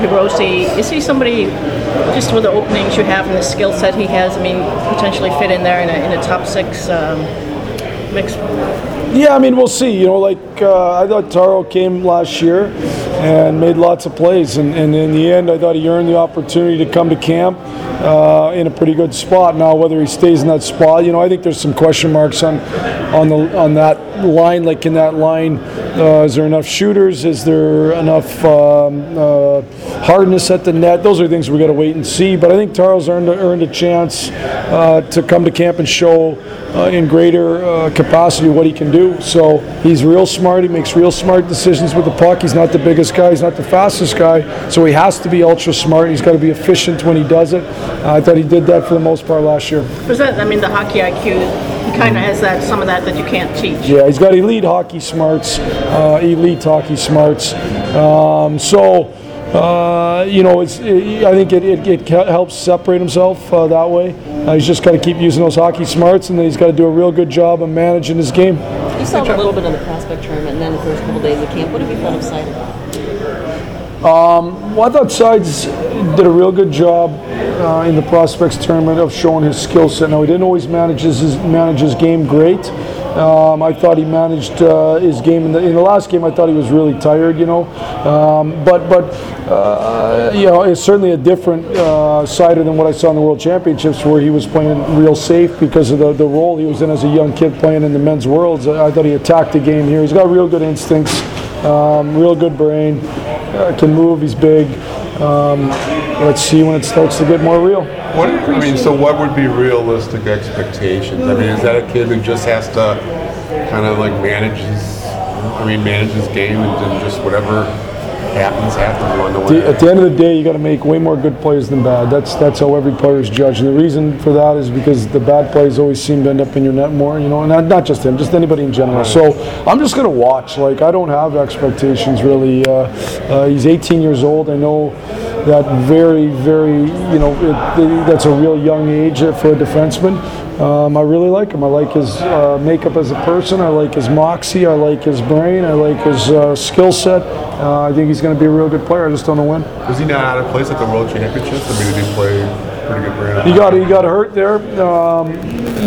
Hirose, is he somebody, just with the openings you have and the skill set he has, I mean, potentially fit in there in a, in a top six um, mix? Yeah, I mean, we'll see. You know, like uh, I thought Taro came last year and made lots of plays, and, and in the end, I thought he earned the opportunity to come to camp uh, in a pretty good spot. Now, whether he stays in that spot, you know, I think there's some question marks on on the on that line. Like in that line, uh, is there enough shooters? Is there enough um, uh, hardness at the net? Those are things we got to wait and see. But I think Taro's earned a, earned a chance uh, to come to camp and show uh, in greater uh, capacity what he can do. So he's real smart. He makes real smart decisions with the puck. He's not the biggest guy. He's not the fastest guy. So he has to be ultra smart. He's got to be efficient when he does it. I thought he did that for the most part last year. Was that, I mean, the hockey IQ, kind of has that, some of that that you can't teach. Yeah, he's got elite hockey smarts, uh, elite hockey smarts. Um, so, uh, you know, it's, it, I think it, it, it helps separate himself uh, that way. Uh, he's just got to keep using those hockey smarts, and then he's got to do a real good job of managing his game. You saw a little bit of the prospect tournament and then the first couple days of camp. What have you thought of Seider? Well, I thought Sides did a real good job uh, in the prospects tournament of showing his skill set. Now he didn't always manage his, manage his game great. Um, I thought he managed uh, his game in the in the last game. I thought he was really tired, you know. Um, but but uh, you know, it's certainly a different uh, Seider than what I saw in the World Championships, where he was playing real safe because of the, the role he was in as a young kid playing in the men's worlds. I, I thought he attacked the game here. He's got real good instincts, um, real good brain uh, can move. He's big. Um, let's see when it starts to get more real. What, I mean, so what would be realistic expectations? I mean, is that a kid who just has to kind of like manage his, I mean, manage his game and then just whatever happens, happens along the The- way? At the end of the day, you got to make way more good plays than bad. That's that's how every player is judged. And the reason for that is because the bad plays always seem to end up in your net more. You know, and not, not just him, just anybody in general. So I'm just going to watch. Like I don't have expectations really. Uh, uh, he's 18 years old. I know that very very you know it, that's a real young age for a defenseman. Um, I really like him. I like his uh, makeup as a person. I like his moxie. I like his brain. I like his uh, skill set. Uh, I think he's going to be a real good player. I just don't know when. Was he not out of place at the World Championships? I mean, did he play pretty good brand? He got he got hurt there, um,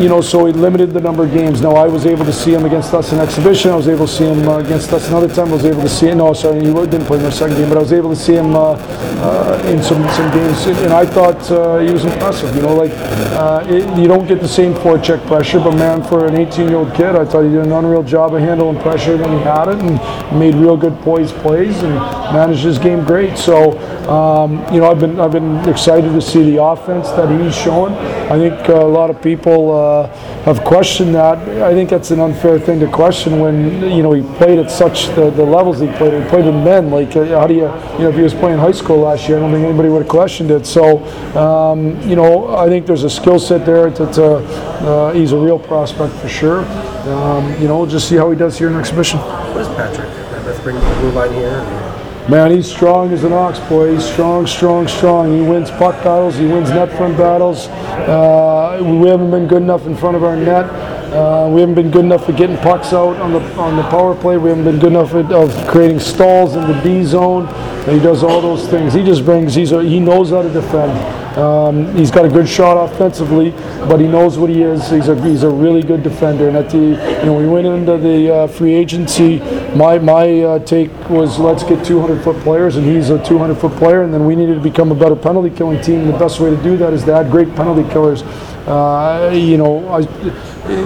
you know, so he limited the number of games. Now I was able to see him against us in exhibition. I was able to see him uh, against us another time. I was able to see him. no, sorry, he didn't play in the second game, but I was able to see him uh, uh, in some some games, and I thought uh, he was impressive. You know, like uh, it, you don't get the same forecheck pressure, but man, for an 18-year-old kid, I thought he did an unreal job of handling pressure when he had it, and made real good poised plays and managed his game great. So, um, you know, I've been I've been excited to see the offense that he's shown. I think a lot of people uh, have questioned that. I think that's an unfair thing to question when you know he played at such the, the levels he played. He played with men. Like uh, how do you you know if he was playing high school last year, I don't think anybody would have questioned it. So um, you know I think there's a skill set there. That uh, he's a real prospect for sure. Um, you know, we'll just see how he does here in exhibition. What is Patrick? Let's bring the blue line here. Man, he's strong as an ox, boy. He's strong, strong, strong. He wins puck battles. He wins net front battles. Uh, we haven't been good enough in front of our net. Uh, we haven't been good enough at getting pucks out on the on the power play. We haven't been good enough at, of creating stalls in the D zone. And he does all those things. He just brings. He's a, he knows how to defend. Um, he's got a good shot offensively, but he knows what he is. He's a he's a really good defender. And at the you know we went into the uh, free agency. My my uh, take was let's get 200 foot players, and he's a 200 foot player. And then we needed to become a better penalty killing team. And the best way to do that is to add great penalty killers. Uh, you know, I,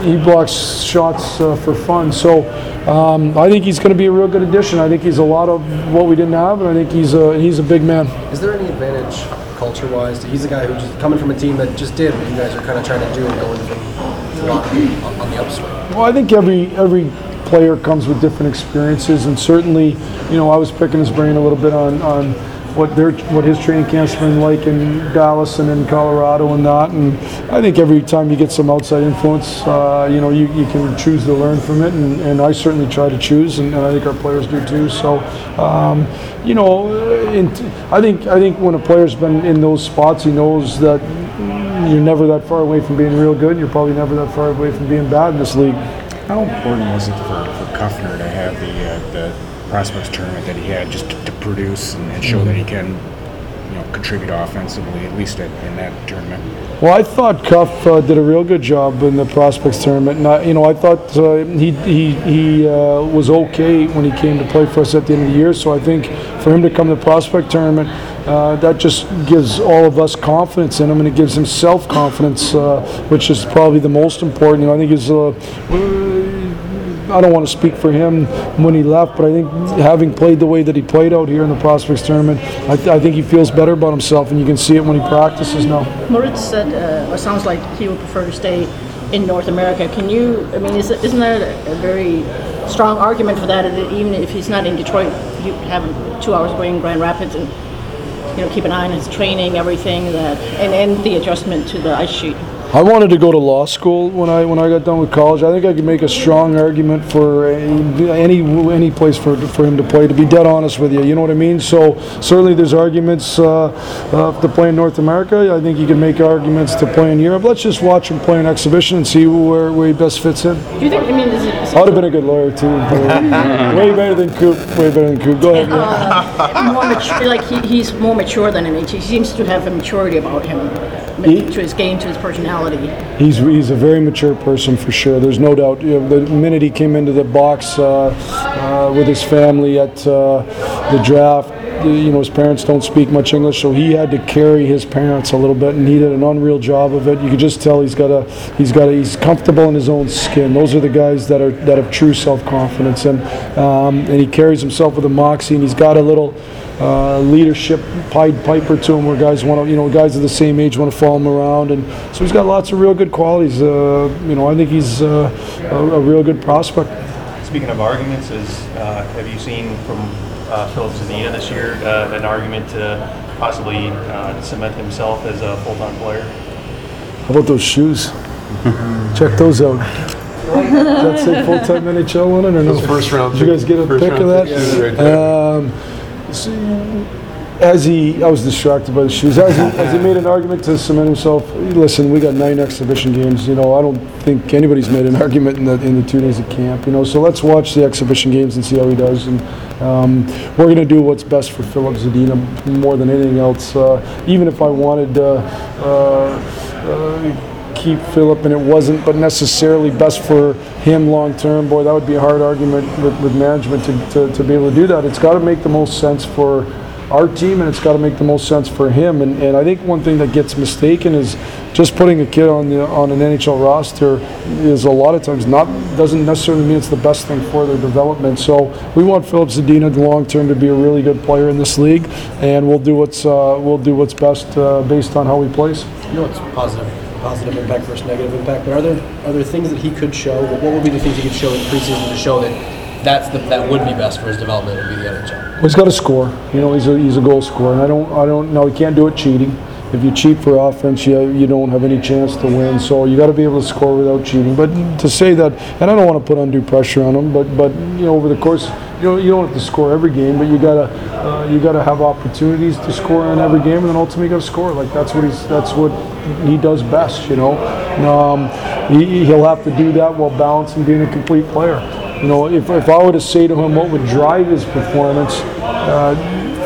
he blocks shots uh, for fun. So um, I think he's going to be a real good addition. I think he's a lot of what we didn't have, and I think he's a he's a big man. Is there any advantage culture-wise? He's a guy who just coming from a team that just did what you guys are kind of trying to do and going from on, on the upswing. Well, I think every every player comes with different experiences, and certainly, you know, I was picking his brain a little bit on on what their what his training camp's been like in Dallas and in Colorado and that. And I think every time you get some outside influence, uh, you know, you, you can choose to learn from it, and, and I certainly try to choose, and, and I think our players do too. So, um, you know, in, I think I think when a player's been in those spots, he knows that you're never that far away from being real good. And you're probably never that far away from being bad in this league. How important was it for, for Kuffner to have the uh, the prospects tournament that he had just to, to produce and, and show that he can you know, contribute offensively, at least in in that tournament. Well, I thought Cuff uh, did a real good job in the prospects tournament. And I, you know, I thought uh, he he, he uh, was okay when he came to play for us at the end of the year. So I think for him to come to the prospect tournament, uh, that just gives all of us confidence in him, and it gives him self confidence, uh, which is probably the most important. You know, I think he's. Uh, I don't want to speak for him when he left, but I think having played the way that he played out here in the prospects tournament, I, th- I think he feels better about himself, and you can see it when he practices now. Moritz said, uh, or sounds like he would prefer to stay in North America. Can you, I mean, is, isn't there a very strong argument for that? that Even if he's not in Detroit, you have two hours away in Grand Rapids and, you know, keep an eye on his training, everything that, and, and the adjustment to the ice sheet. I wanted to go to law school when I when I got done with college. I think I could make a strong argument for any any place for for him to play. To be dead honest with you, you know what I mean. So certainly there's arguments uh, uh, to play in North America. I think you can make arguments to play in Europe. Let's just watch him play an exhibition and see where, where he best fits in. Do you think, I mean, is it, is I would have been a good lawyer too. way better than Coop. Way better than Coop. Go ahead. man. more mature, like he, he's more mature than an H. He seems to have a maturity about him, to his game, to his personality. He's, he's a very mature person for sure. There's no doubt. You know, the minute he came into the box uh, uh, with his family at uh, the draft, you know, his parents don't speak much English, so he had to carry his parents a little bit, and he did an unreal job of it. You could just tell he's got a, he's got a, he's comfortable in his own skin. Those are the guys that are that have true self-confidence, and um, and he carries himself with a moxie, and he's got a little uh, leadership Pied Piper to him, where guys want to, you know, guys of the same age want to follow him around, and so he's got lots of real good qualities. Uh, you know, I think he's uh, a, a real good prospect. Speaking of arguments, is, uh, have you seen from uh, Filip Zadina this year, uh, an argument to possibly uh, cement himself as a full-time player? How about those shoes? Check those out. Does that say full-time NHL on it or no? Those first round Did you guys get a first pic of that? yeah, right. Um, see, as he, I was distracted by the shoes. As he, as he made an argument to cement himself, listen, we got nine exhibition games. You know, I don't think anybody's made an argument in the in the two days of camp. You know, so let's watch the exhibition games and see how he does. And um, we're going to do what's best for Filip Zadina more than anything else. Uh, even if I wanted. Uh, uh, keep Filip, and it wasn't, but necessarily best for him long term. Boy, that would be a hard argument with, with management to, to, to be able to do that. It's got to make the most sense for our team, and it's got to make the most sense for him. And, and I think one thing that gets mistaken is just putting a kid on the on an NHL roster is a lot of times not doesn't necessarily mean it's the best thing for their development. So we want Filip Zadina long term to be a really good player in this league, and we'll do what's uh, we'll do what's best uh, based on how he plays. You know, it's positive, positive impact versus negative impact. But are there are there things that he could show? What would be the things he could show in preseason to show that that's the that would be best for his development? Would be the NHL. Well, he's got to score. You know, he's a, he's a goal scorer, and I don't I don't know. He can't do it cheating. If you cheat for offense, you, you don't have any chance to win. So you got to be able to score without cheating. But to say that, and I don't want to put undue pressure on him, but but you know over the course, you know you don't have to score every game, but you gotta uh, you gotta have opportunities to score in every game, and then ultimately you got to score. Like that's what he's that's what he does best. You know, um, he, he'll have to do that while balancing being a complete player. You know, if, if I were to say to him what would drive his performance, uh,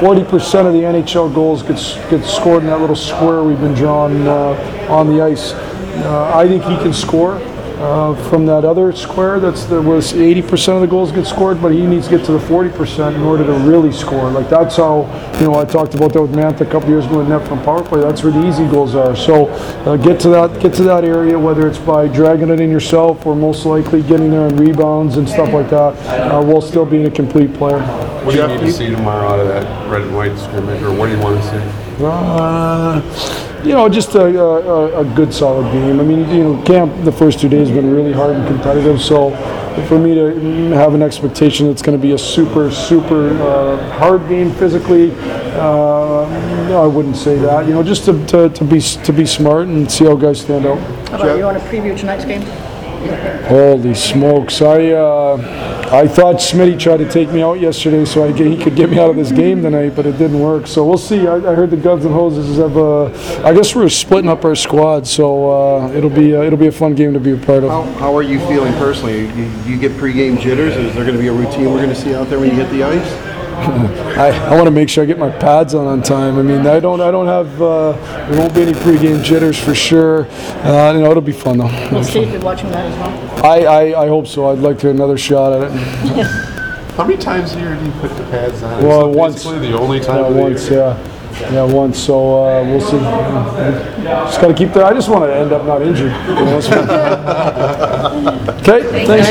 40% of the NHL goals gets get scored in that little square we've been drawing uh, on the ice. Uh, I think he can score uh, from that other square. That's the where 80% of the goals get scored, but he needs to get to the 40% in order to really score. Like that's how you know I talked about that with Mantha a couple years ago with net from power play. That's where the easy goals are. So uh, get to that get to that area, whether it's by dragging it in yourself or most likely getting there in rebounds and stuff like that, uh, while still being a complete player. What do you need to see tomorrow out of that red and white scrimmage, or what do you want to see? Uh, you know, just a, a, a good solid game. I mean, you know, camp the first two days has been really hard and competitive. So for me to have an expectation it's going to be a super, super uh, hard game physically, uh, no, I wouldn't say that. You know, just to, to, to be to be smart and see how guys stand out. How about you want to preview tonight's game? Holy smokes! I uh, I thought Smitty tried to take me out yesterday so I, he could get me out of this game tonight, but it didn't work. So we'll see. I, I heard the Guns and Hoses have. Uh, I guess we're splitting up our squad, so uh, it'll be uh, it'll be a fun game to be a part of. how how are you feeling personally? You, you get pregame jitters? Is there going to be a routine we're going to see out there when you hit the ice? I, I want to make sure I get my pads on on time. I mean, I don't I don't have uh, there won't be any pregame jitters for sure. Uh, you know, it'll be fun though. Will Steve be watching that as well? I, I, I hope so. I'd like to have another shot at it. How many times a year do you put the pads on? Well, Is it once. basically the only time Yeah, of the once, year? yeah. Yeah, once. So uh, we'll see. Just got to keep the. I just want to end up not injured. you know, so- okay, thanks.